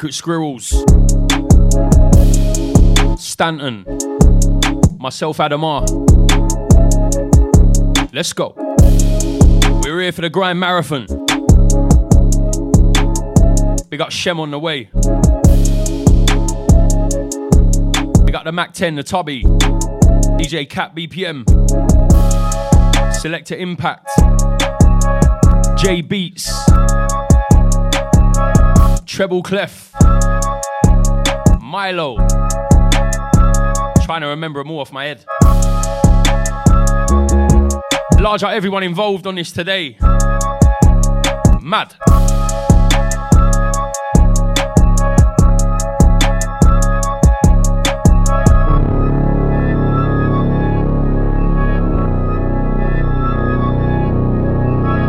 Secret Squirrels. Stanton. Myself, Adamar. Let's go. We're here for the Grind Marathon. We got Shem on the way. We got the Mac 10, the Tubby, DJ Cat BPM, Selector Impact, J Beats, Treble Clef, Milo. Trying to remember them all off my head. Large out everyone involved on this today. Mad.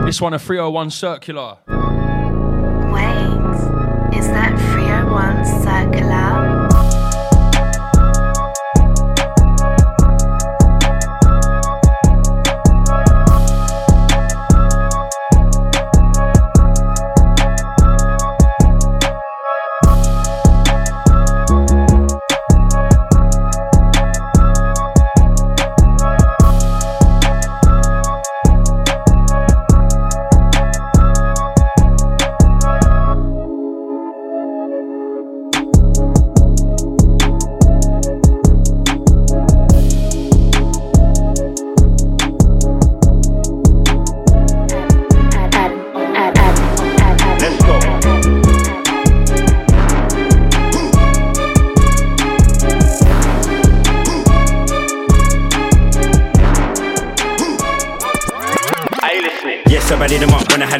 This one a 301 circular. 301 circular?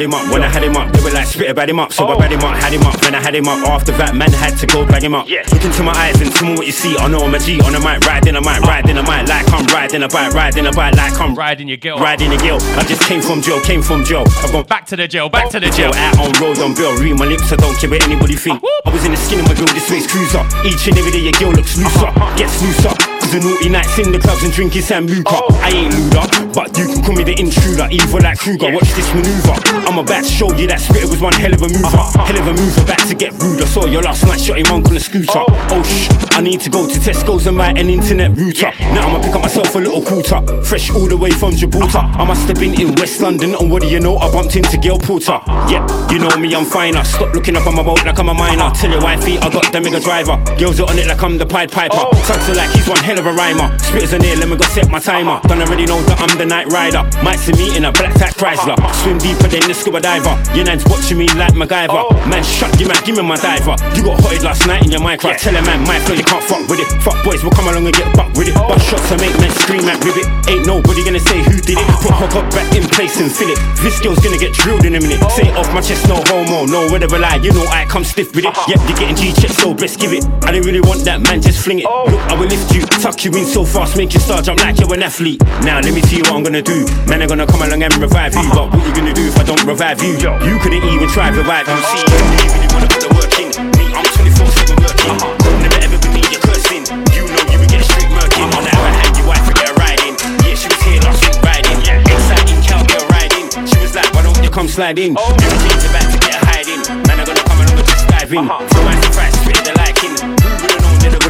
Had him up. When I had him up, they were like spit about him up. So I Oh. bad him up, had him up. When I had him up, after that, man had to go bag him up. Yeah. Look into my eyes and tell me what you see. I know I'm a G on the mic, riding a mic, riding a mic, like I'm riding a bike, riding a bike, like I'm Riding your girl. riding a girl. I just came from jail, came from jail. I've gone Back to the jail, back to the jail, jail. out on road on bill. Read my lips, I don't care what anybody think. Ah, I was in the skin of my girl, this waist cruiser. Each and every day, your girl looks looser, uh-huh. gets looser. Cause the naughty nights in the clubs and drinking Sambuca. I ain't luda, but you can call me the intruder, evil like Kruger. Watch this maneuver. I'm about to show you that spirit was one hell of a mover. Uh-huh, uh-huh. Hell of a mover, back to get rude. I saw your last night shot him on the scooter. Oh, oh shh, I need to go to Tesco's and buy an internet router. Now I'ma pick up myself a little quarter, fresh all the way from Gibraltar. Uh-huh. I must have been in West London, and what do you know? I bumped into Gail Porter. Yeah, you know me, I'm finer. Stop looking up on my boat like I'm a miner. Tell your wifey I got the mega driver. Girls are on it like I'm the Pied Piper. Oh. Tugs are like he's one hell of a rhymer. Spitters in here, let me go set my timer. Don't already know that I'm the night rider. Might see me in a black cat Chrysler. Swim deeper than the scuba diver. Your nan's watching me like MacGyver. Man, shut your mouth, give me my diver. You got hotted last night in your micro. Tell a man, my flow, you can't fuck with it. Fuck boys, we'll come along and get buck with it. Bust shots to make men scream at ribbit. Ain't nobody gonna say who did it. Put her got back in place and fill it. This girl's gonna get drilled in a minute. Say it off my chest, no homo, no whatever lie. You know I come stiff with it. Yep, you're getting G check, so best give it. I didn't really want that man, just fling it. Oh. Look, I will lift you, tuck you in so fast, make you start jump like you're an athlete. Now let me see what I'm gonna do. Man, I'm gonna come along and revive you. But what you gonna do if I don't revive you? You couldn't even try to revive you. See, you really, really wanna put the work in. Me, I'm 24-7 working. Uh-huh. Never ever me, you're cursing. You know you would get straight murking. Uh-huh. On the other hand, your wife would get a riding. Yeah, she was here last week riding. Yeah, exciting cowgirl riding. She was like, why don't you come slide in? Oh. Everything's about to get a hiding. Man, I'm gonna come along and just dive in. Uh-huh. From my surprise, spit the liking. Who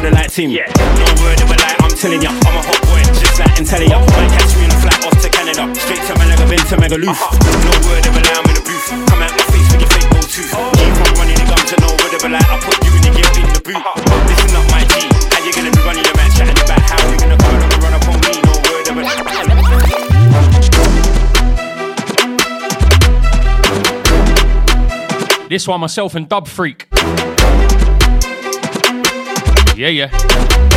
would've known that I would've liked him? No word of a lie, I'm telling ya. I'm a hot boy, just like and telling. Might catch me on a flight off to Canada. Straight to Malaga, then to Magaluf. Uh-huh. No word of a lie, I'm in the booth. Come out my face with your fake gold tooth. Keep on running the gun to no word of a lie. I put you in the guilt in the boot. Uh-huh. Listen up, my G. How you gonna be running your man chatting about how you gonna come along and run up on me? No word of a lie. This one myself and Dub Freak. Yeah, yeah.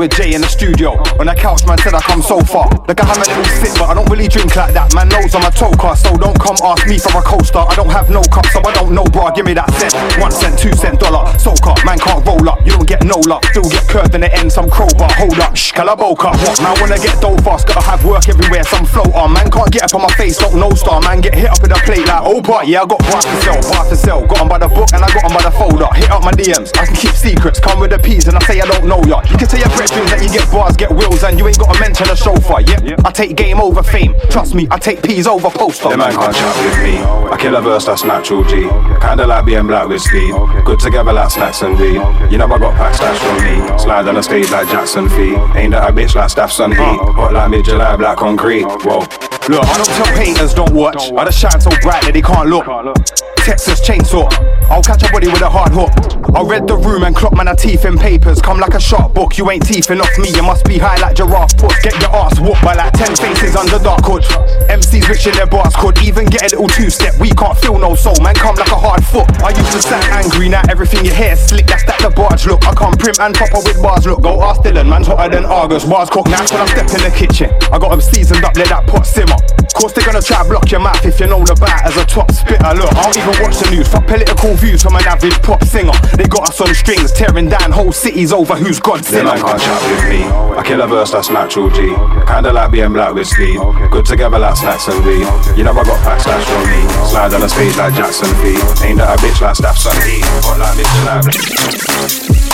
With Jay in the studio. On the couch, man said I come so far. Look, I have a little sip, but I don't really drink like that. Man knows I'm a toker, so don't come ask me for a coaster. I don't have no cup, so I don't know, bro. Give me that cent. One cent, two cent, dollar. Soak up, man can't roll up. You don't get no luck. Still get curved in the end, some crowbar. Hold up, shh, calaboca. What? Man wanna get dough fast, gotta have work everywhere. Some float on. Man can't get up on my face, don't no star. Man get hit up with a plate like, but yeah, I got bars to sell, bars to sell. Got 'em by the book and I got 'em by the folder. Hit up my DMs, I can keep secrets. Come with the P's and I say I don't know ya. You can tell your brethren that you get bars, get wills, and you ain't got to mention a chauffeur. Yep, I take game over fame. Trust me, I take P's over poster. Them man can't chat with me. I kill a verse that's natural G. Kinda like being black with speed. Good together like snacks and weed. You know I got pack stash from me. Slide on the stage like Jackson Fee. Ain't that a bitch like Staffson Heat. Uh, Hot like mid July, black concrete. Whoa. Look, I don't tell haters don't watch. I just shine so bright that they can't look. Texas chainsaw. I'll catch a body with a hard hook. I read the room and clock man teeth in papers. Come like a sharp book, you ain't teething off me. You must be high like giraffe puss. Get your ass whooped by like ten faces under dark hood. MCs rich in their bars could even get a little two step. We can't feel no soul, man. Come like a hard foot. I used to sound angry, now everything you hear slick. That's that the barge look. I come prim and proper with bars look. Go ask Dylan, man's hotter than Argus. Bars cook now when I step in the kitchen. I got them seasoned up, let that pot simmer. Course they're gonna try block your mouth if you know the bat as a top spitter. Look, I don't even watch the news. Fuck political views from an average pop singer. They got us on strings, tearing down whole cities over who's God Them sinner. man can't chat with me. I kill a verse that's natural G. Kinda like being black with speed. Good together like snacks and weed. You know I got stash from me. Slide on the stage like Jackson Fee. Ain't that a bitch like Staffson Heat. Hot like mid July.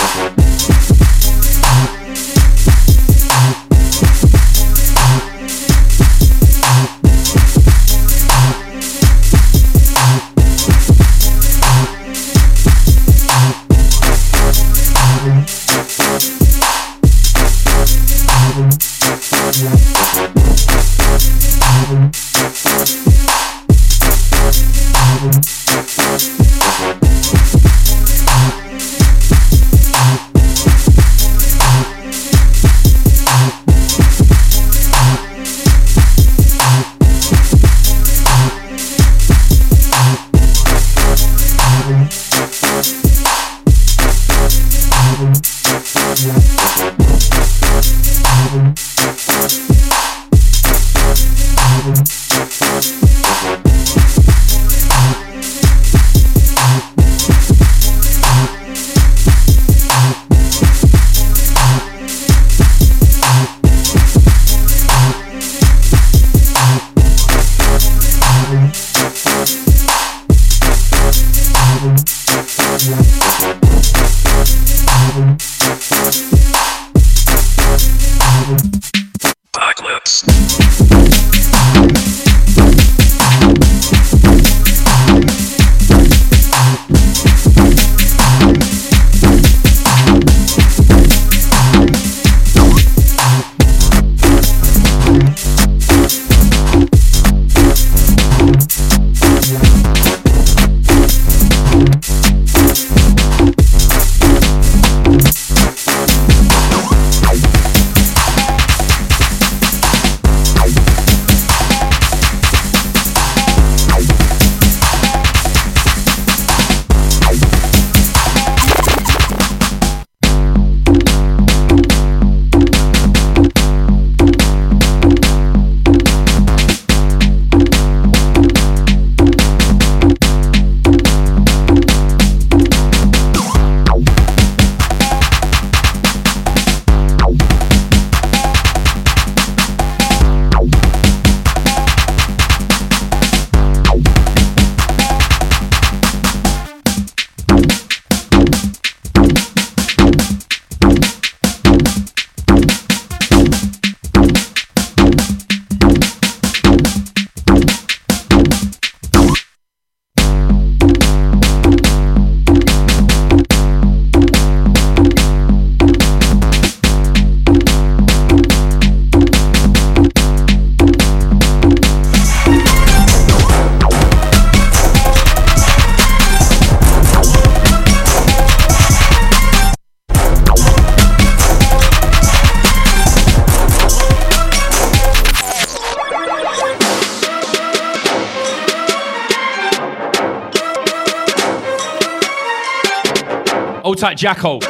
Tight Jacko.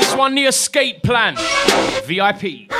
This one, the escape plan. VIP.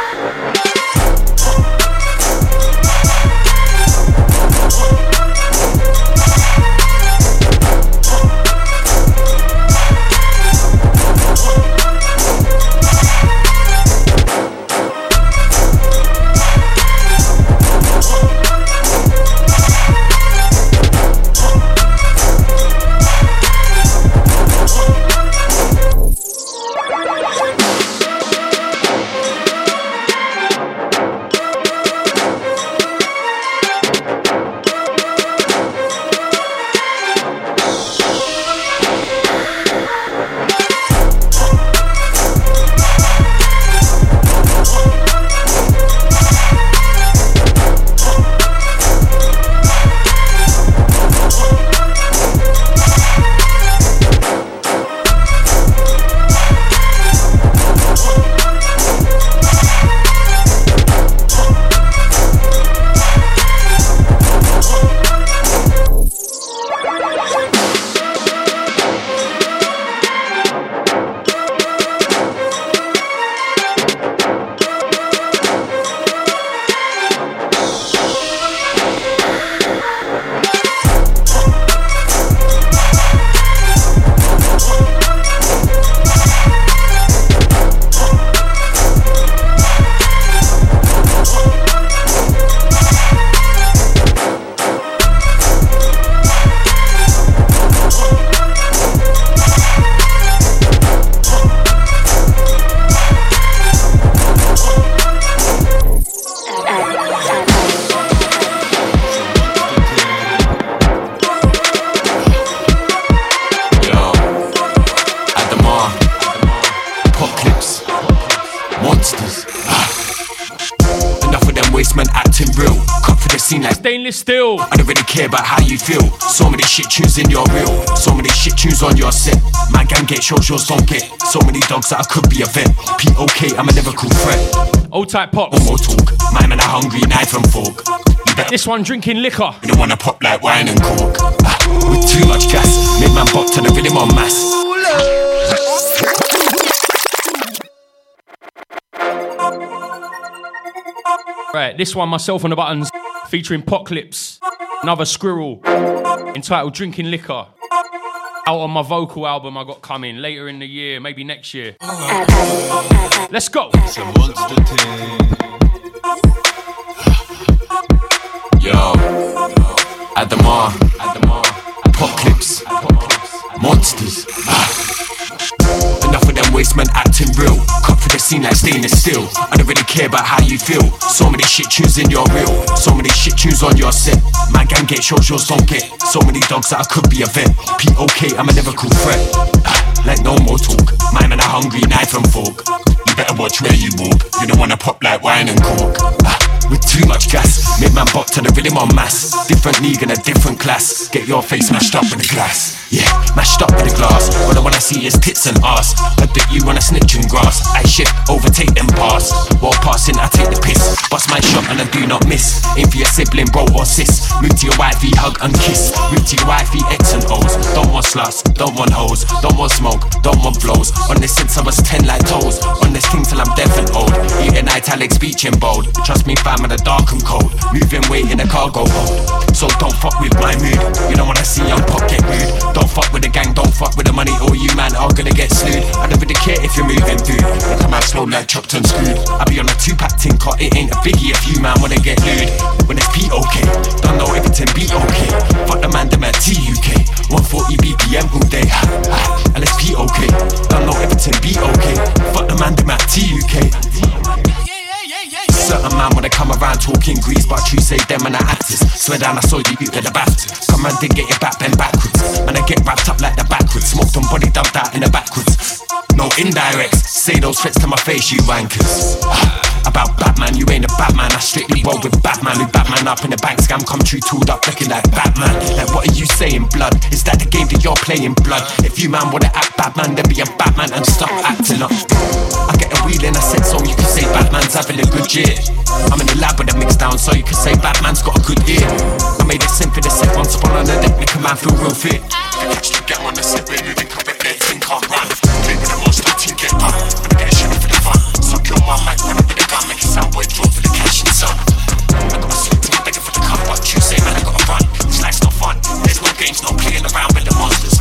Like Stainless steel. I don't really care about how you feel. So many shit tunes in your reel. So many shit tunes on your set. My gang get shows, yours don't get. So many dogs that I could be a vet. POK, I'm a Liverpool threat. Old tight pop. No more talk. My man are hungry, knife and fork. This one drinking liquor. you don't wanna pop like wine and cork. Ah, with too much gas, make man bop to the rhythm on mass. Right, this one, myself on the buttons, featuring Potclips, another squirrel, entitled Drinking Liquor. Out on my vocal album I got coming later in the year, maybe next year. Let's go. Yo, Adamar, Apocalypse, Monsters. Ah. Enough of them waste men acting scene like stainless steel. I don't really care about how you feel. So many shit tunes in your reel. So many shit tunes on your set. My gang get shows, yours don't get. So many dogs that I could be a vet. POK, I'm a Liverpool threat. Ah, Like no more talk. My man a hungry, knife and fork. You better watch where you walk. You don't wanna pop like wine and cork. With too much gas, make man bop to the rhythm on mass. Different league and a different class. Get your face mashed up with the glass. Yeah, mashed up with the glass. All I wanna see is tits and ass. I bet you wanna snitch and grass. I shift, overtake them pass. While passing, I take the piss. Bust my shot and I do not miss. Aim for your sibling, bro or sis. Move to your wifey, hug and kiss. Move to your wifey, X and O's. Don't want sluts, don't want hoes. Don't want smoke, don't want flows. On this since I was 10 like toes. On this thing till I'm old. Eating italic, speech in bold. Trust me, fam, in the dark and cold. Moving weight in a cargo hold. So don't fuck with my mood. You don't wanna see young pop get rude. Don't fuck with the gang, don't fuck with the money, or you man are gonna get slewed. I don't really care if you're moving through. Come out slow like chopped and screwed. I be on a two pack tin cot, it ain't a biggie if you man wanna get lewd. When it's P.O.K., don't know everything be okay. Fuck the man, them at TUK. 140 BPM all day. It's P.O.K. Don't know everything be okay. Fuck the man, them at TUK yeah, yeah. Certain man they come around talking grease, but true say them and the actors. Swear down, I saw you beat with the BAFTA. Come and get your back bend backwards. Man, I get wrapped up like the backwards. Smoked on body dumped out in the backwards. No indirects, say those threats to my face, you wankers. About Batman, you ain't a Batman. I strictly roll with Batman. Who Batman up in the bank scam, come true, tooled up, looking like Batman. Like, what are you saying, blood? Is that the game that you're playing, blood? If you man wanna act Batman, then be a Batman and stop acting up. I get a wheel in a set so you can say Batman's having a good year. I'm in the lab with a mix down, so you can say Batman's got a good ear. I made a synth for the set, once upon on the deck, make a man feel real fit. I catch on the set, baby, then come back there, think I'll run. Play with the most, I get up. I'm getting shit for the fun. So kill my mic when I'm the gun, make it sound boy, draw the cash and. I got my sleep to my begging for the cup, but Tuesday, man, I gotta run. This life's not fun, there's no games, no playing around with the monsters.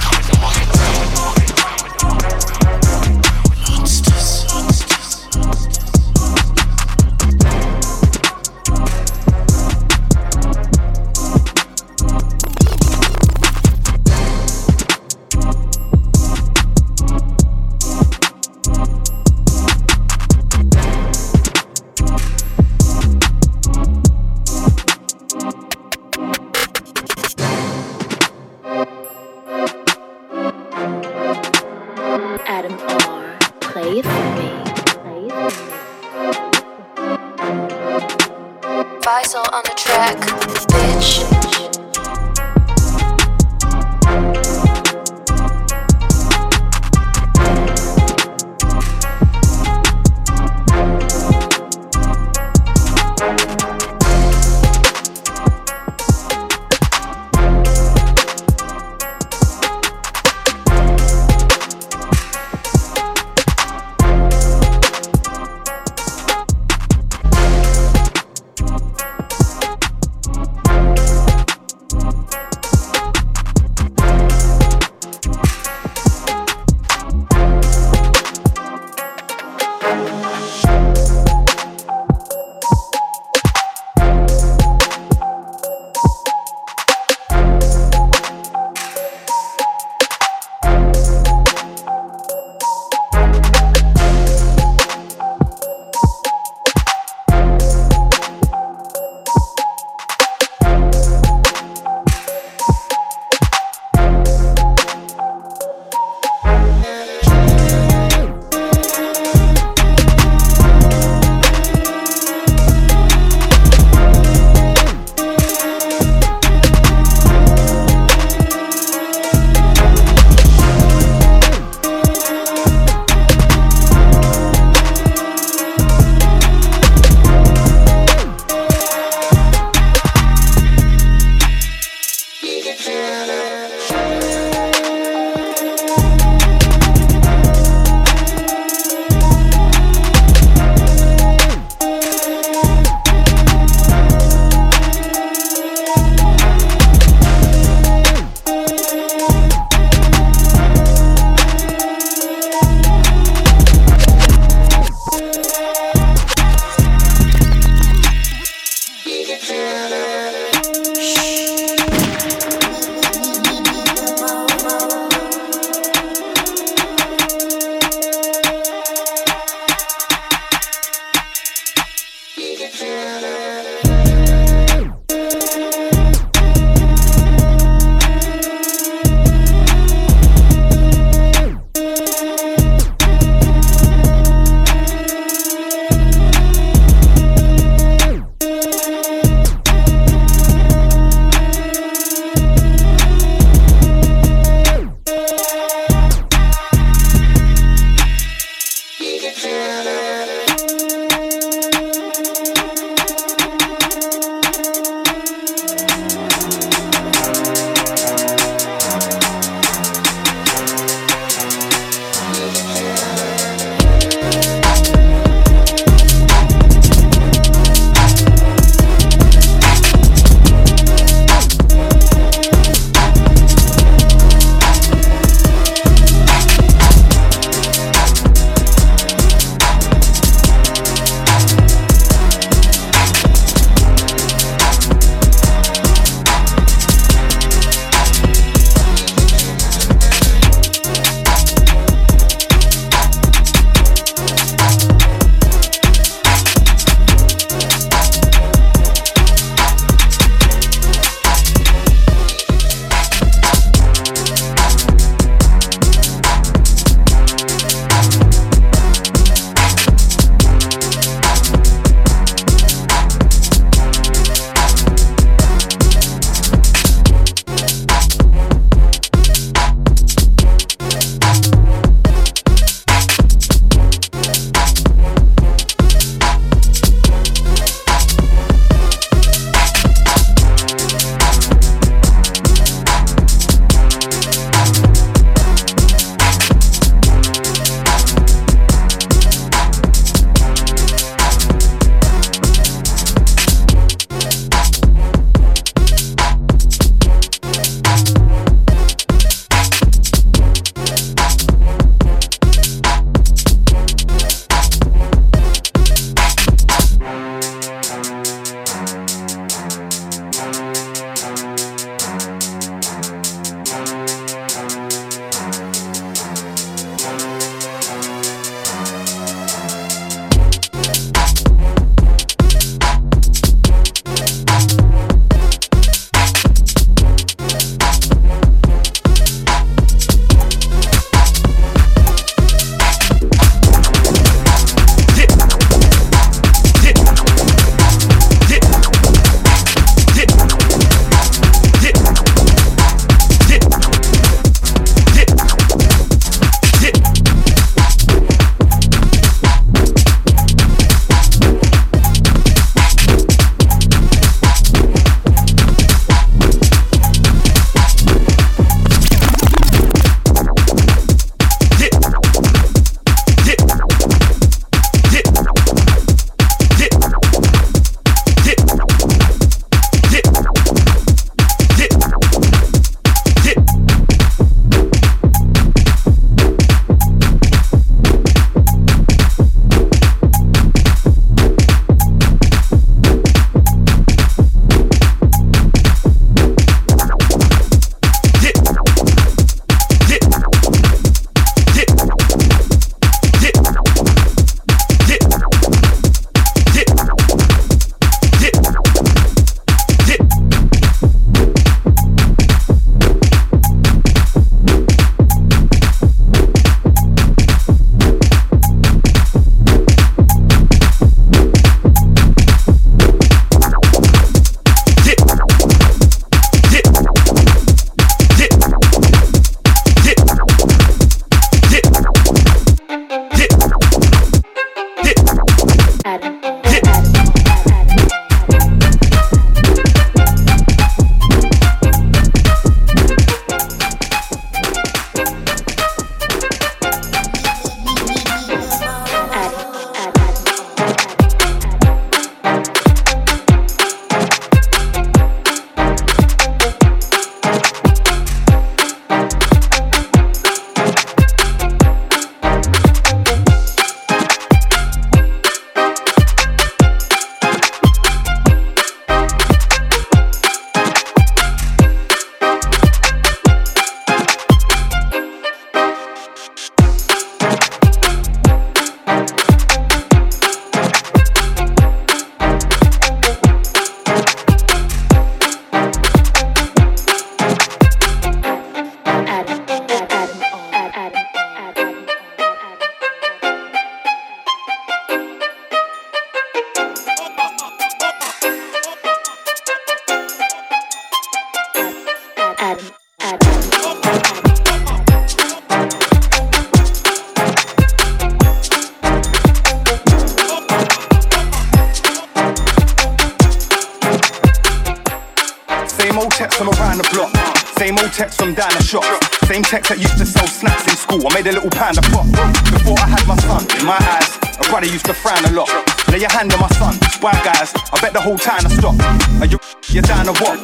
Bet the whole time I stop. Are you, you're down to what?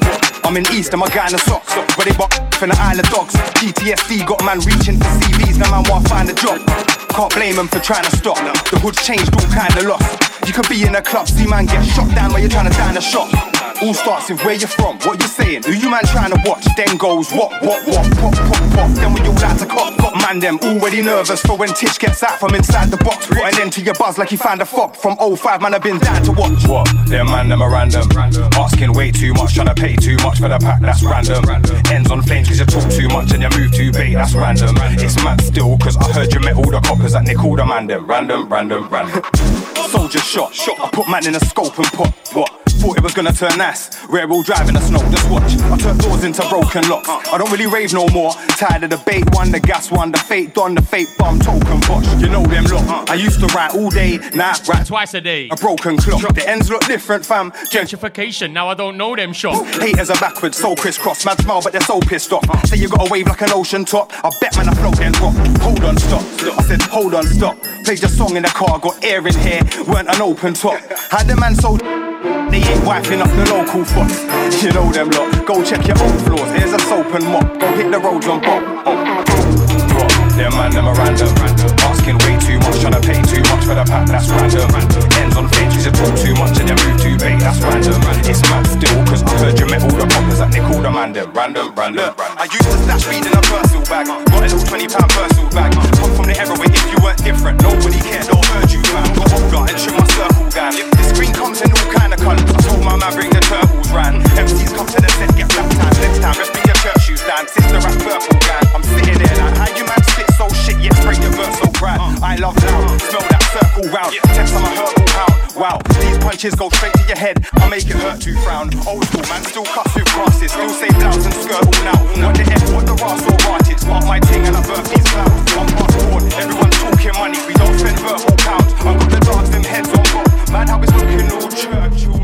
I'm in East and my guy in the socks. Where they bought from the Isle of Dogs. PTSD got man reaching for CVs, now man want to find a job. Can't blame them for trying to stop. The hood's changed, all kind of lost. You could be in a club, see man get shot down while you're trying to dine a shop. All starts with where you're from, what you saying, who you man trying to watch. Then goes what, what, what, pop, pop, pop. Then we all out to cop, got man them already nervous for when Titch gets out from inside the box. Put an end to your buzz like he found a fop. From 05, man, I've been down to watch. What? Them man, them are random. Asking way too much, trying to pay too much for the pack, that's random. Ends on flames cause you talk too much and you move too bait, that's random. It's mad still cause I heard you met all the coppers that nick all the man them. Random, random, random. Soldier shot, shot. I put man in a scope and pop. what? Thought it was gonna turn ass. Rare all drive in the snow, just watch. I turn doors into broken locks. I don't really rave no more. Tired of the bait one, the gas one, the fake don, the fake bum, token bosh. You know them lot. I used to write all day, now nah, rap Twice a day. a broken clock. The ends look different, fam. Gentrification, now I don't know them shop. Haters are backwards, so crisscross. Man smile, but they're so pissed off. Say you got a wave like an ocean top. I bet man I float then rock. Hold on, stop. I said, hold on, stop. Played your song in the car, got air in here. Weren't an open top. Had the man so. They ain't wiping up the local fox. You know them lot. Go check your own floors. Here's a soap and mop. Go hit the roads on pop. What? Them man, them are random. Asking way too much, trying to pay too much for the pack, that's random. Ends on flinches, you talk too much and you move too bait, that's random. It's mad still, cause I heard you met all the poppers that nick all the man, them random, random. Look, I used to stash weed in a personal bag. Got a little 20 pound personal bag. Come from the era where if you weren't different, nobody cared or heard you, man. Got guard and trim my circle down. If the screen comes in all kind of colours. I told my man bring the turtles round. MCs come to the set, get black time. Next time, let's bring your church shoes down. Sister rap purple gang. I'm sitting there like, how you man spit so shit, yet spray your verse so grand. I love loud, smell that circle round. Text on my herbal hound. Wow, these punches go straight to your head. I make it hurt to frown. Old school man, still cuts with crosses. Still say blouse and skirt all now. What the F, what the ras or rotted. Spark my ting and I birth these clowns. I'm passport, everyone's talking money. We don't spend verbal pounds. I've got the dogs, them heads on rock. Man, how it's looking all church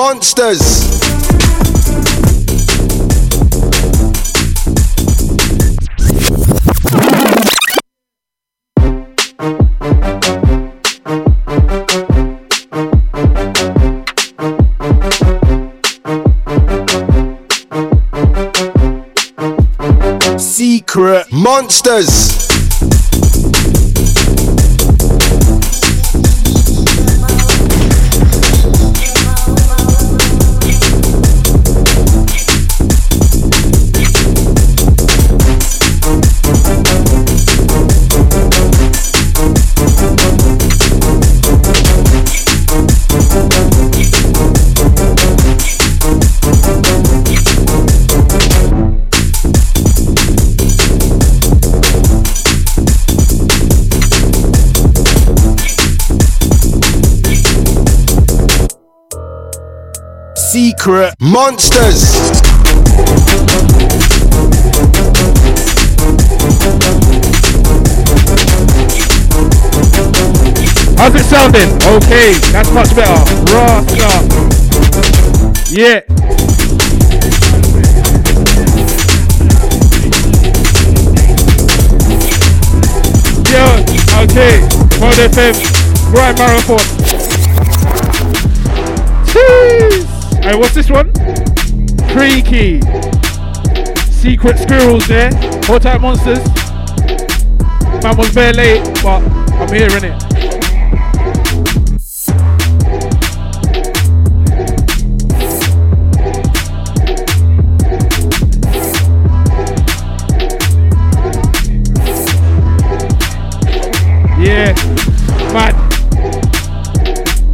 Monsters. Secret Monsters. Secret Monsters. How's it sounding? Okay, that's much better. Rasta. Yeah. Yeah, okay. World FM, Grime Marathon. Hey, what's this one? Creaky. Secret squirrels there. Hold type monsters. Man was bare late, but I'm here it. Yeah, man.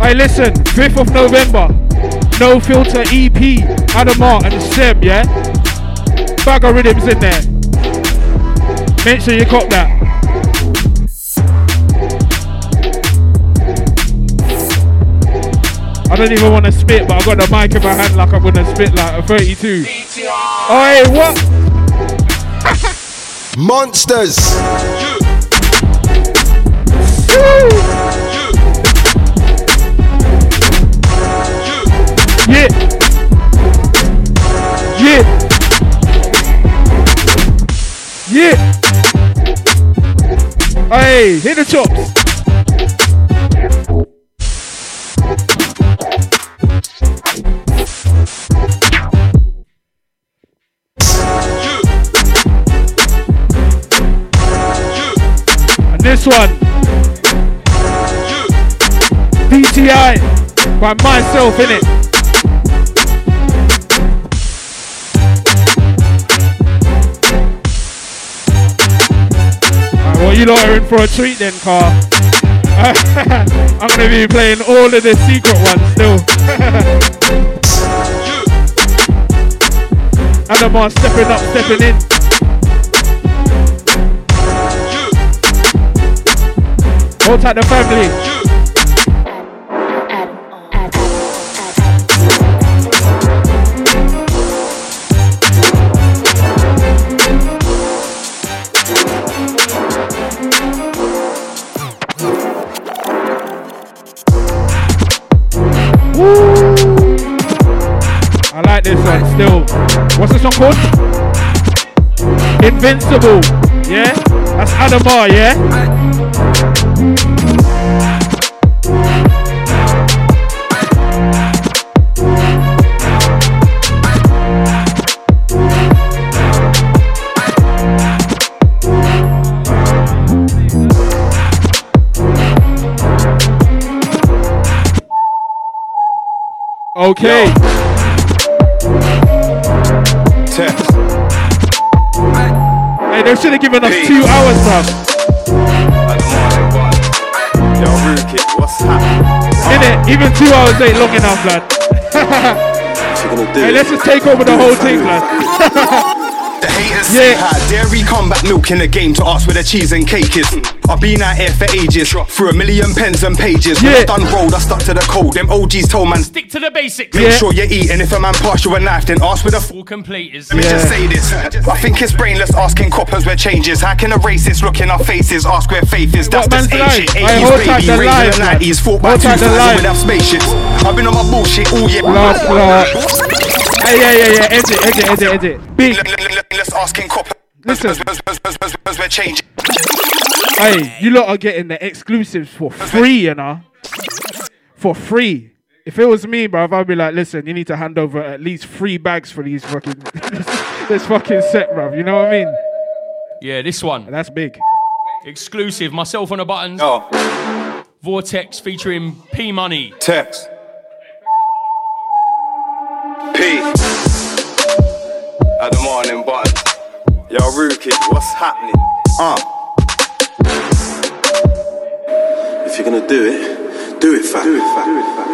Hey, listen, 5th of November, No Filter EP, Adamar and Sem, yeah? Bag of rhythms in there. Make sure you cop that. I don't even want to spit, but I got the mic in my hand like I'm gonna spit like a 32. Oh, hey, what? Monsters. Yeah. Hey, hit the chops. And this one. DTI by myself in it. Well, you lot are in for a treat then, car. I'm gonna be playing all of the secret ones still. Adamar stepping up, stepping in. Hold tight the family. Invincible. Yeah? That's Adamar, yeah? Okay. Text. Should us two hours, bruv. Yo, rude what's happening? Innit? Even two hours ain't long enough, lad. Hey, let's just take over the whole thing, lad. The haters say how we come milk in the game to ask where the cheese and cake is. I've been out here for ages, through a million pens and pages. When I done rolled, I stuck to the code. Them OGs told man, Stick to the basics. make sure you're eating. If a man pass you a knife, then ask where the f- Full completers. Let me just say this. I think it's brainless asking coppers where changes. How can a racist look in our faces ask where faith is? That's What just man's ain't shit. life? Hey, hold 80s tight baby, the line, the 90s, fought by Hold tight the 2000 line. without spaceships. I've been on my bullshit all year. Lord, Lord. Hey, yeah, yeah, yeah. Edit, edit, edit, edit. Big. Let's asking coppers. Listen. Where changes. Hey, you lot are getting the exclusives for free, you know? For free. If it was me, bruv, I'd be like, listen, you need to hand over at least three bags for these fucking this fucking set, bruv. You know what I mean? Yeah, this one. That's big. Exclusive. Myself on the buttons. Oh. Vortex featuring P Money. Text. P. At the morning button. Yo, rude kid, what's happening? Uh. If you're gonna do it, do it, fam. Do it, fam.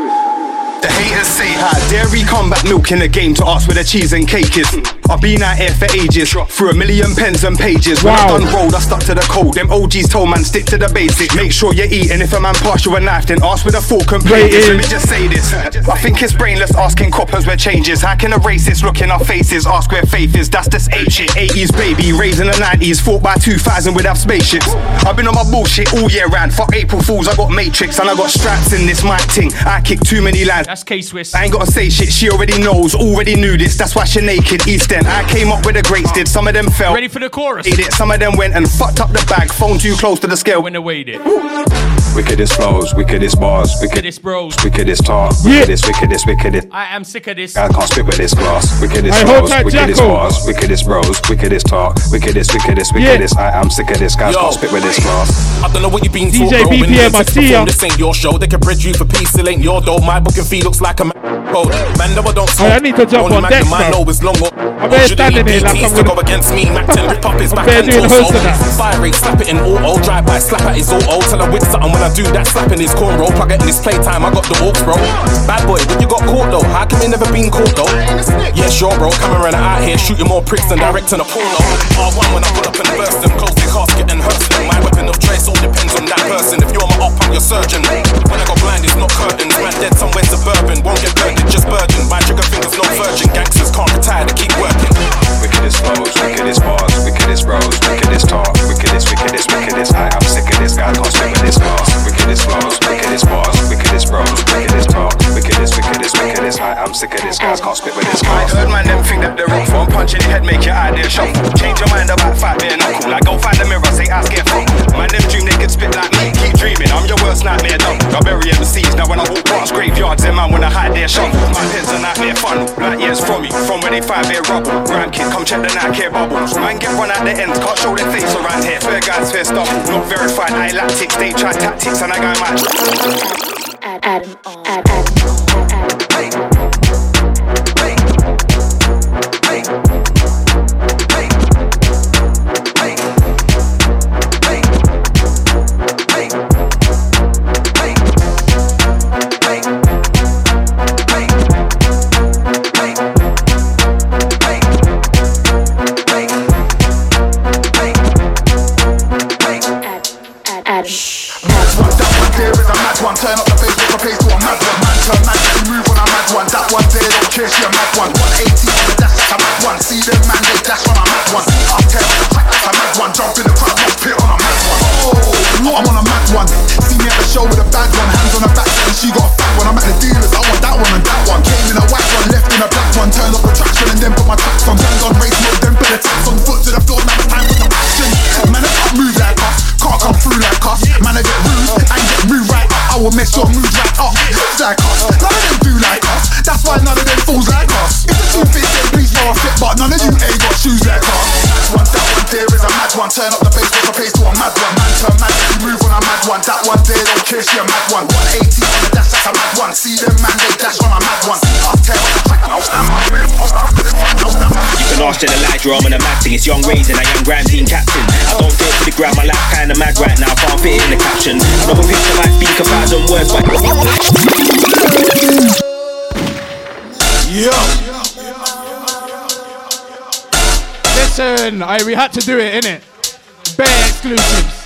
The haters say. How dare we combat milk in the game to ask where the cheese and cake is? I've been out here for ages, through a million pens and pages. When Wow. I done rolled, I stuck to the code. Them OGs told man stick to the basic. Make sure you're eating. If a man pass you a knife, then ask with a fork and plate. Plate Let me is- just say this. I think it's brainless asking coppers where changes. How can a racist look in our faces? Ask where faith is. That's just eight shit. 80s baby, raised in the 90s, fought by 2000 without spaceships. I've been on my bullshit all year round. Fuck April Fools, I got Matrix and I got straps in this mic ting. I kick too many lines. That's K Swiss. I ain't gotta say shit, she already knows, already knew this. That's why she naked. East End, I came up with the greats did. Some of them fell. Ready for the chorus? Ate it. Some of them went and fucked up the bag. Phone too close to the scale. When they weighed it. Wickedest flows, wickedest bars, Wickedest bros. wickedest talk, wickedest, wickedest, wickedest. I am sick of this. I can't spit with this glass. Wickedest Hey, flows, wickedest Jacko. bars, wickedest bros, wickedest talk, wickedest, wickedest, Yeah. wickedest. I am sick of this. Guys Yo. can't spit with this glass. I don't know what you've been DJ taught, bro. When BPM, you I see ya. This ain't your show. They can bridge you for peace. Still ain't your dough. My booking fee looks like a man. code. Man, never don't smoke. I need to jump Only on magnum decks, I bro. know is long. I'm there standing here like I'm gonna- go against me. Mac 10 rip up his back and torso. host of that. Fire rate, slap it in auto. Drive by, slap at his auto. Tell him with something when I do that. Slapping his cornrow. Plug it in his playtime. I got the walks, bro. Bad boy, when you got caught though. How come you never been caught though? Yeah, sure, bro. Camera out here shooting more pricks than directing a porno. R1 when I pull up and burst them. Close the casket and hurts them. My weapon of choice all depends on that person. If you're my op, I'm your surgeon. When I go blind, it's not curtains. Man dead somewhere suburban. Won't get burned, it's just burden. My check the night care bubbles. Man get run out the ends, can't show their face around here. Fair guys, fair stuff. Not verified, I lactics. They try tactics and I got my. Adam, Adam, Adam, one. That one there, don't care, she a mad one. 180 on the dash, that's a mad one. See them man, they dash on a mad one. I'll tear on the track. I'll stand my man. I'll stand my man. I'll stand my man. You can ask Jen Elijah, I'm on a mad thing. It's young Rays and I am Grand Team Captain. I don't fit for the ground, my life kinda mad right now. Can't fit in the caption. I know a picture might speak a thousand words, but Yo. Listen, I, we had to do it, innit? Bare exclusives.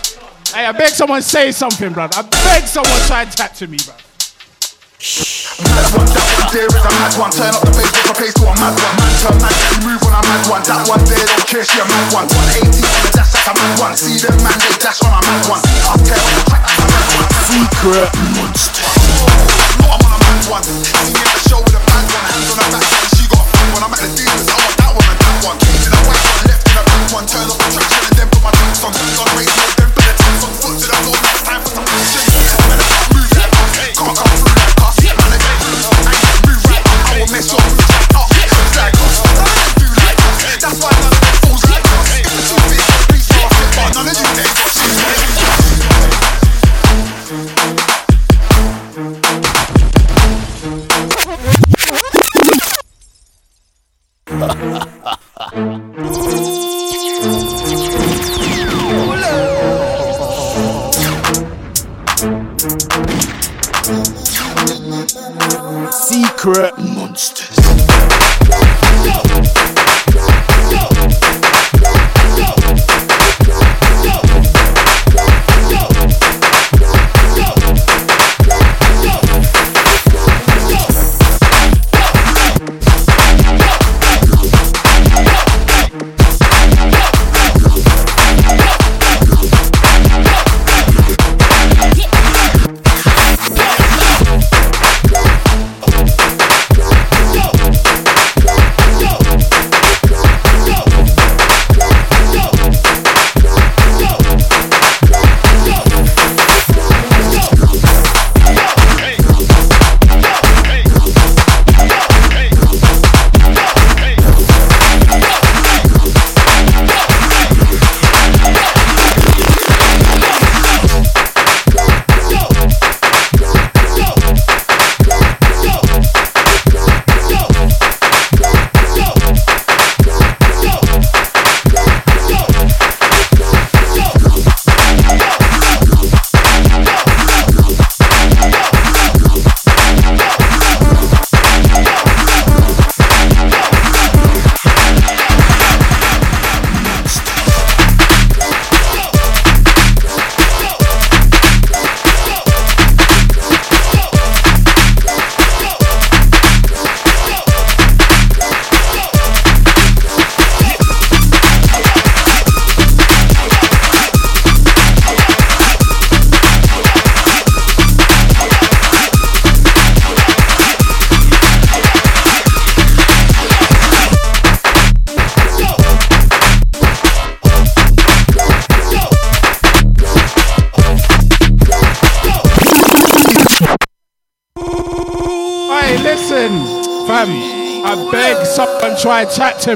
Hey, I beg someone say something, bruv. I beg someone try and tap to me, bruv. Mad one, that one there is a mad one. Turn up the bass, make a pace to a mad one. Man turn mad, you move on a mad one. That one there, don't care, she a mad one. 180 on the dash, that's a mad one. See them man, they dash on a mad one. I'll tear on the track, that's a mad one. Secret monster. I'm on a mad one. See me at the show with a bad one. Hands on her back, and she got a fat one. I'm at the dealers, I want that one and that one. Came in a white one, left in a black one. Turn up the traction and then put my tracks on. Hands on race mode, then put the taps on. Foot to Secret monsters.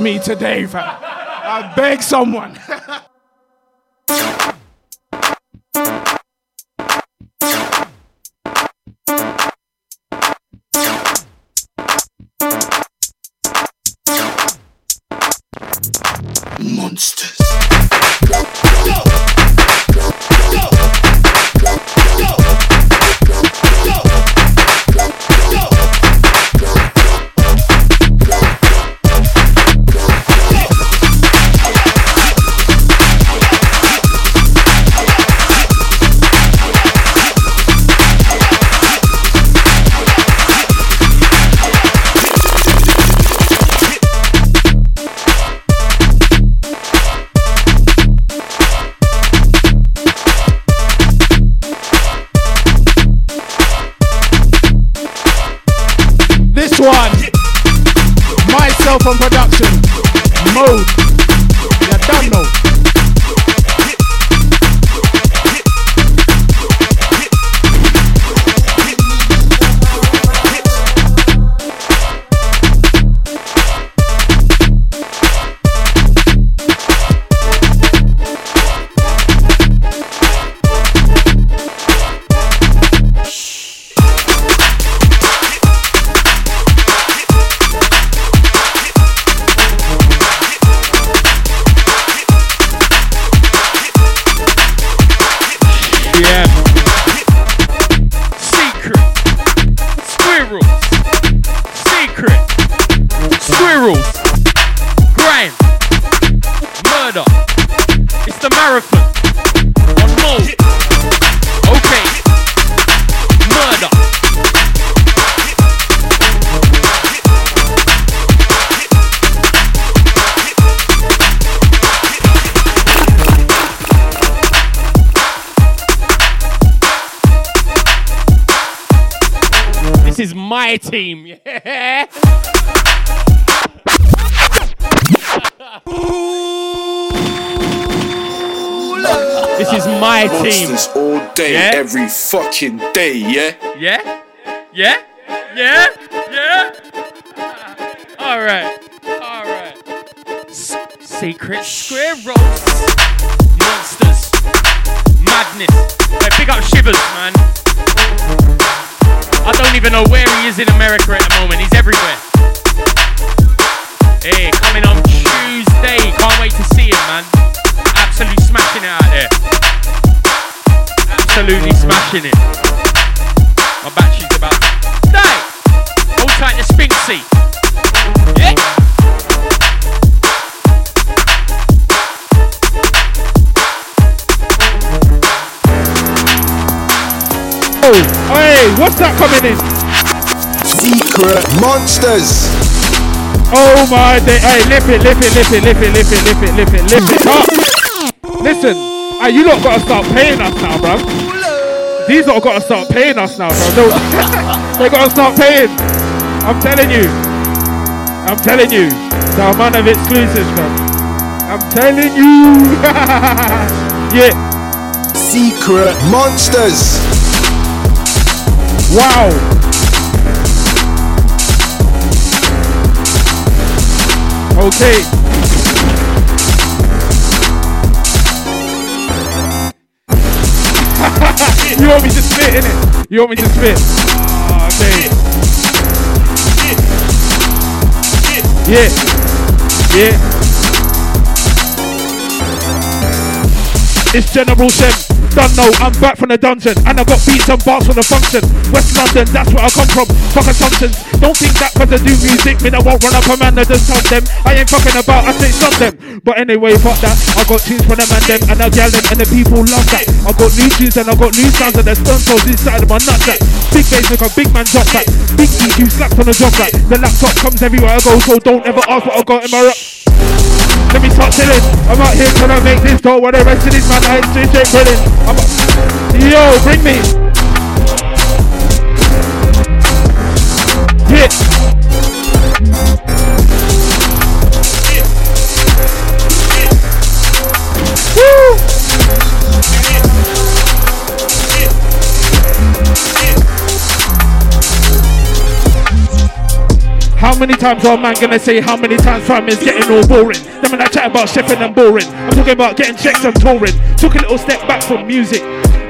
Me today. I beg someone. My team. Yeah. This is my team. Monsters all day, Yeah? every fucking day, yeah? Yeah? Yeah? Yeah? Yeah? All right. All right. S- secret squirrels. Monsters. Madness. Hey, big up Shivers, man. I don't even know where he is in America at the moment. He's everywhere. Hey, coming on Tuesday. Can't wait to see him, man. Absolutely smashing it out there. Absolutely smashing it. My battery's about to die. Hold tight to Spinksy. Hey, what's that coming in? Secret monsters. Oh my day. Hey, lift it, lift it, lift it, lift it, lift it, lift it, lift it, lift it up. Listen, hey, you lot gotta start paying us now, bro. These lot gotta start paying us now, bro. They, they gotta start paying. I'm telling you. I'm telling you. The amount of exclusives, bro. I'm telling you. yeah. Secret monsters. Wow. Okay. you want me to spit in it? You want me to spit? Oh, okay. Yeah. Yeah. It's General Shem. Don't know, I'm back from the dungeon and I got beats and bars from the function. West London, that's where I come from. Fuck assumptions. Don't think that cause I do music, me I won't run up a man that just tell them. I ain't fucking about, I say stop them. But anyway, fuck that. I got tunes for them and them and I yell them and the people love that. I got new tunes and I got new sounds and the stun souls inside of my nutsack. Big bass make a big man drop back. Big EQ slapped on the job back. The laptop comes everywhere I go, so don't ever ask what I got in my rap. Let me start chilling. I'm out here trying to make this dough while the rest of these man are straight straight grilling. I'm Yo, bring me. Yeah. How many times are man gonna say how many times fam is getting all boring? Then when I chat about chefing and boring, I'm talking about getting checks and touring. Took a little step back from music.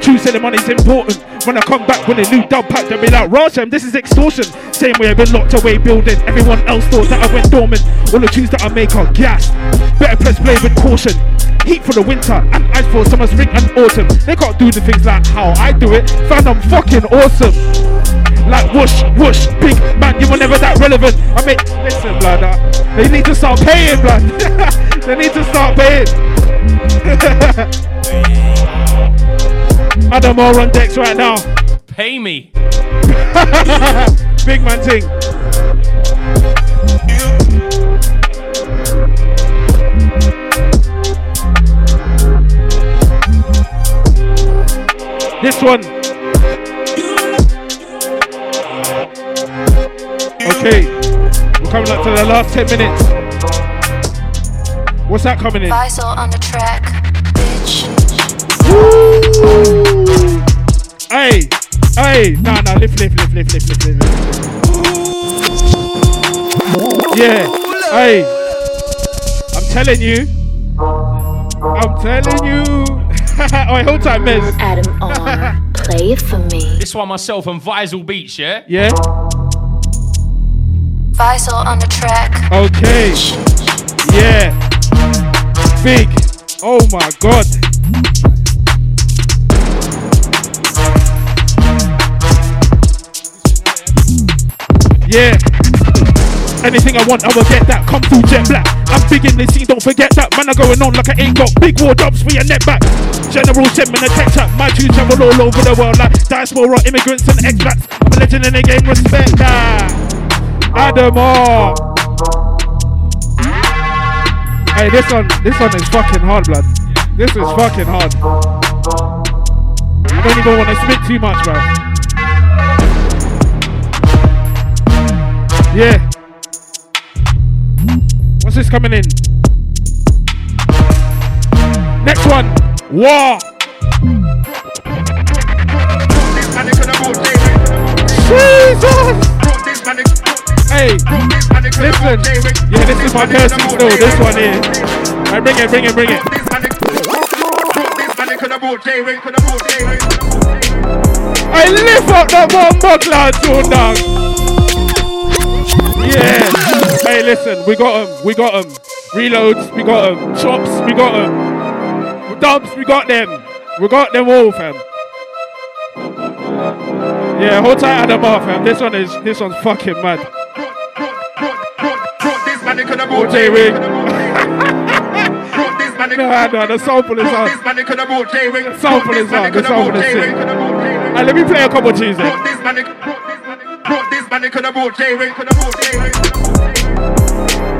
True selling money's important. When I come back with a new dub pack, they'll be like, Rajam, this is extortion. Same way I've been locked away building. Everyone else thought that I went dormant. All the tunes that I make are gas. Better press play with caution. Heat for the winter and ice for summer, spring and autumn. They can't do the things like how I do it. Fam, I'm fucking awesome. Like whoosh, whoosh, big man, you were never that relevant. I mean, listen, blood, uh, they need to start paying, blood. they need to start paying. Adam all on decks right now. Pay me. big man thing. For to the last 10 minutes. What's that coming in? Visor on the track, bitch. Woo! Hey, hey, nah, nah, lift, lift, lift, lift, lift, lift, lift. lift. Yeah, hey, I'm telling you, I'm telling you. oh, hold time, Miss. Adam on, play it for me. This one myself and Visal Beach, yeah? Yeah. On the track. Okay. Yeah. Big. Oh my god. Yeah. Anything I want, I will get that. Come through jet black. I'm big in the scene, don't forget that. Man, I'm going on like I ain't got big war jobs for your net back. General send me a tech chat. My tunes travel all over the world like diaspora, immigrants, and expats. I'm a legend in the game, respect that. Adam R. Hey, this one, this one is fucking hard, blood. This is fucking hard. I don't even want to spit too much, bro. Yeah. What's this coming in? Next one. War. Jesus. Hey, listen. Yeah, this is my person still. This one is. Alright, bring it, bring it, bring it. I lift up the bomber cloud tune dog. Yeah. Hey, listen, we got them. We got them. Reloads, we got them. Chops, we got them. Dubs, we got them. We got them all, fam. Yeah, hold tight off, fam. This one is this one's fucking mad could have bought J Wing. No, I know, the sample is on. This J Wing. The sample is on, the sample is. And let me play a couple tunes Brought This man could have bought J Wing, could have bought J Wing.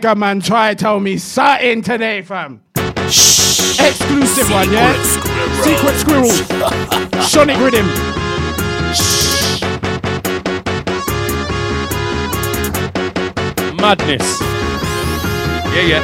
Could have brought J Ray. I beg a man, try tell me something today, fam. Shh. Exclusive one, yeah? Secret Squirrel. Sonic Rhythm. Shh. Madness. Yeah, yeah.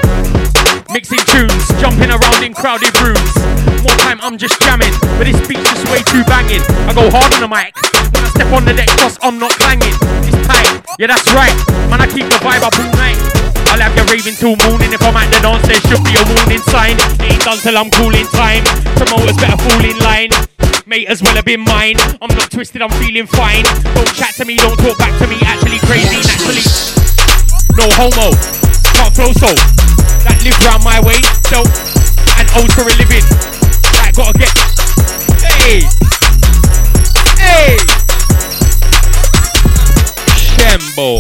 Mixing tunes, jumping around in crowded rooms. More time, I'm just jamming, but this beat's just way too banging. I go hard on the mic. When I step on the deck, cause I'm not clanging. It's tight, yeah, that's right. Man, I keep the vibe up all night. I'll have you raving till morning. If I'm at the dance, there should be a warning sign. It ain't done till I'm cooling time. Promoters better fall in line. May as well have been mine. I'm not twisted, I'm feeling fine. Don't chat to me, don't talk back to me. Actually crazy, naturally. No homo, can't flow so. That live round my way, so and owes for a living. That gotta get. Hey, hey, Shembo.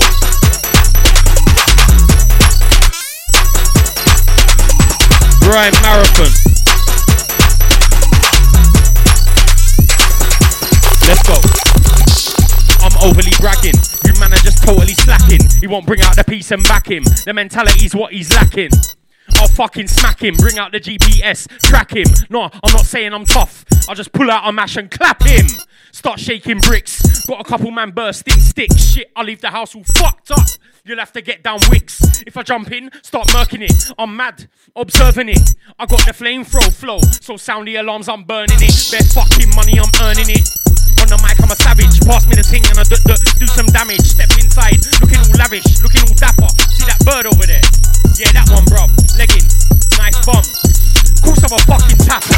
Rhyme marathon. Let's go. I'm overly bragging. You man are just totally slacking. He won't bring out the piece and back him. The mentality's what he's lacking. I'll fucking smack him, bring out the GPS, track him. No, I'm not saying I'm tough. I'll just pull out a mash and clap him. Start shaking bricks. Got a couple man bursting sticks. Shit, I'll leave the house all fucked up. You'll have to get down wicks. If I jump in, start murking it. I'm mad, observing it. I got the flamethrower flow, so sound the alarms, I'm burning it. Bare fucking money, I'm earning it. On the mic, I'm a savage. Pass me the thing and I do, do, do some damage. Step inside, looking all lavish, looking all dapper. See that bird over there? Yeah, that one, bruv. Leggings, nice bum. Course I'm a fucking tapper.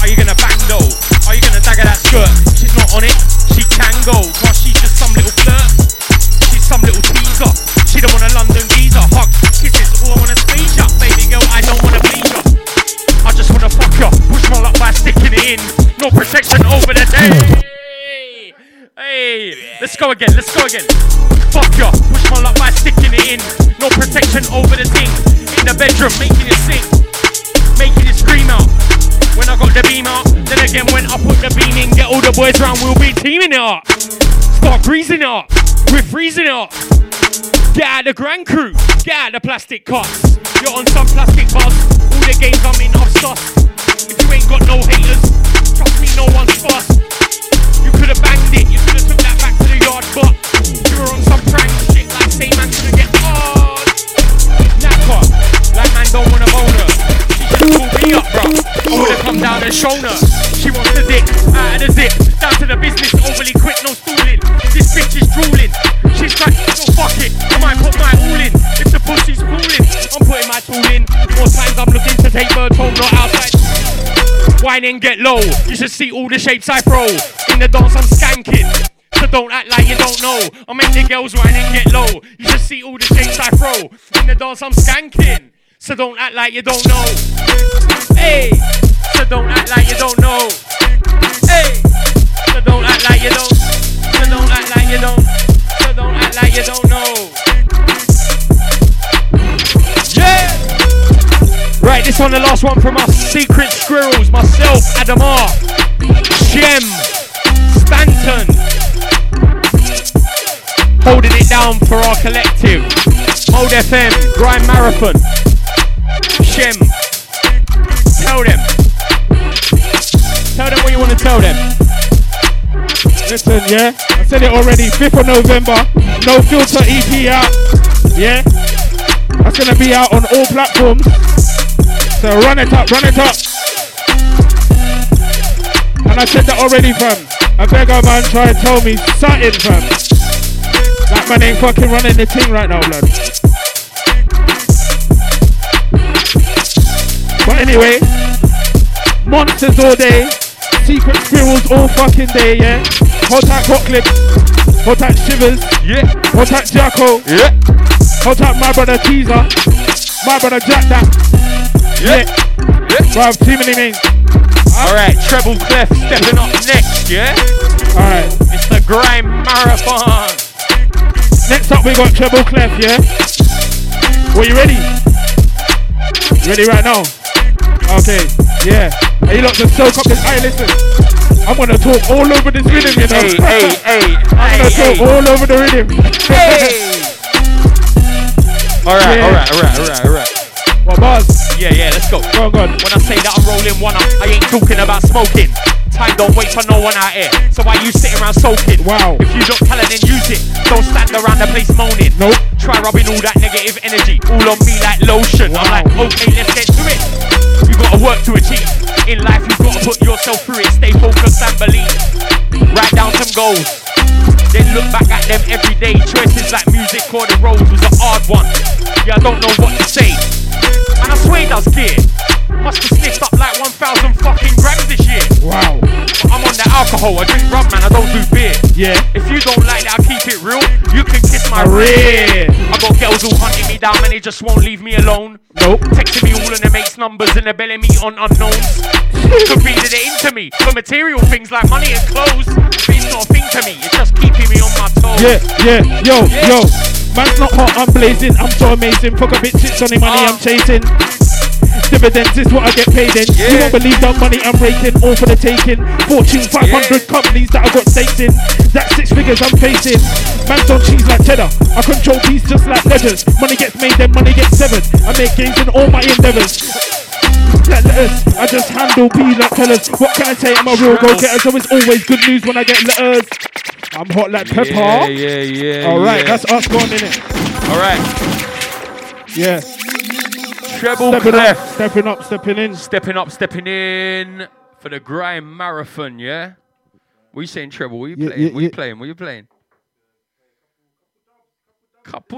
Are you gonna bang though? Are you gonna dagger that skirt? She's not on it, she can go. Cause she's just some little flirt. She's some little teaser. She don't want a London geezer. Hugs, kisses, all I wanna squeeze ya. Baby girl, I don't wanna please ya. I just wanna fuck ya. Push my luck by sticking it in. No protection over the day. Hey, let's go again, let's go again. Fuck ya, push my luck by sticking it in. No protection over the thing. In the bedroom, making it sing. Making it scream out. When I got the beam out, then again when I put the beam in, get all the boys round, we'll be teaming it up. Start greasing it up. We're freezing it up. Get out the grand crew. Get out the plastic cuts. You're on some plastic buzz. All the games I'm in, I've sus. If you ain't got no haters, trust me, no one's fuss. You could have banged it, yard, but you were on some prank shit like say man could get hard. Knacker, like man don't want a boner. She just pulled me up, bro. I would have come out the shoulder. She wants the dick out of the zip. Down to the business, overly quick, no stooling. This bitch is drooling. She's like, so fuck it. I might put my all in. If the pussy's cooling, I'm putting my tool in. More times I'm looking to take birds home, not outside. Wine and get low. You should see all the shapes I throw. In the dance, I'm skanking. Don't act like you don't know. I make the girls wine and get low. You should see all the shapes I throw. In the dance, I'm skanking. So don't act like you don't know. Hey, so don't act like you don't know. Hey, so don't act like you don't. So don't act like you don't. So don't act like you don't know. Yeah. Right, this one, the last one from us. Secret Squirrels, myself, Adamar, Shem, Stanton. Holding it down for our collective. Mold FM, Grime Marathon. Shem. Tell them. Tell them what you want to tell them. Listen, yeah, I said it already. 5th of November, no filter EP out. Yeah, that's gonna be out on all platforms. So run it up, run it up. And I said that already, fam. A man try and tell me something, fam. That man ain't fucking running the thing right now, blood. But anyway, monsters all day, secret squirrels all fucking day, yeah. Hot hot clips, hot hat shivers, yeah. Hot hat Jacko, yeah. Hot hat my brother Teaser, my brother Jack that. Yeah. yeah. Bro, too many names. Alright, Treble Clef stepping up next, yeah? Alright. It's the Grime Marathon. Next up we got Treble Clef, yeah? Well, you ready? You ready right now? Okay, yeah. Hey, you lot just soak up this. Hey, listen. I'm gonna talk all over this rhythm, you know. Hey, hey, hey. I'm gonna talk all over the rhythm. Hey. Alright, Yeah. alright, alright, alright, alright. What buzz? Yeah, yeah, let's go. Go on, go on. When I say that I'm rolling one up, I ain't talking about smoking. Time don't wait for no one out here. So why you sitting around soaking? Wow. If you don't tell it, then use it. Don't stand around the place moaning. Nope. Try rubbing all that negative energy all on me like lotion. I'm like, okay, let's get to it. You gotta work to achieve. In life, you gotta put yourself through it. Stay focused and believe. Write down some goals. Then look back at them every day. Choices like music or the roads was a hard one. Yeah, I don't know what to say. And I swear does gear. Must have sniffed up like 1,000 fucking grams this year. Wow. But I'm on the alcohol. I drink rum, man. I don't do beer. Yeah. If you don't like that, I'll keep it real. You can kiss my rear. I got girls all hunting me down, and they just won't leave me alone. Nope. Texting me all of their mates' numbers and they're belling me on unknowns. Could be that they're into me for material things like money and clothes. But it's not a thing to me. It's just keeping me on my toes. Yeah, yeah, yo, Yeah. yo. Man's not hot, I'm blazing. I'm so amazing. Fuck a bitch, it's only money Uh. I'm chasing. Dividends is what I get paid in. You Yeah. won't believe the money I'm raking, all for the taking. Fortune 500 Yeah. companies that I got stakes in. That's six figures I'm facing. Man's on cheese like cheddar. I control these just like ledgers. Money gets made, then money gets severed. I make gains in all my endeavors. Like letters, I just handle B like tellers. What can I say? I'm a real go getter, so it's always good news when I get letters. I'm hot like pepper. Yeah, yeah, yeah. All right, yeah. that's us going in it. all right. Yeah. Treble Stepping clef. up, stepping up, stepping in. Stepping up, stepping in for the Grime Marathon, yeah? What you saying, Treble? What you Yeah, playing? yeah, what you yeah. playing? What you playing? Couple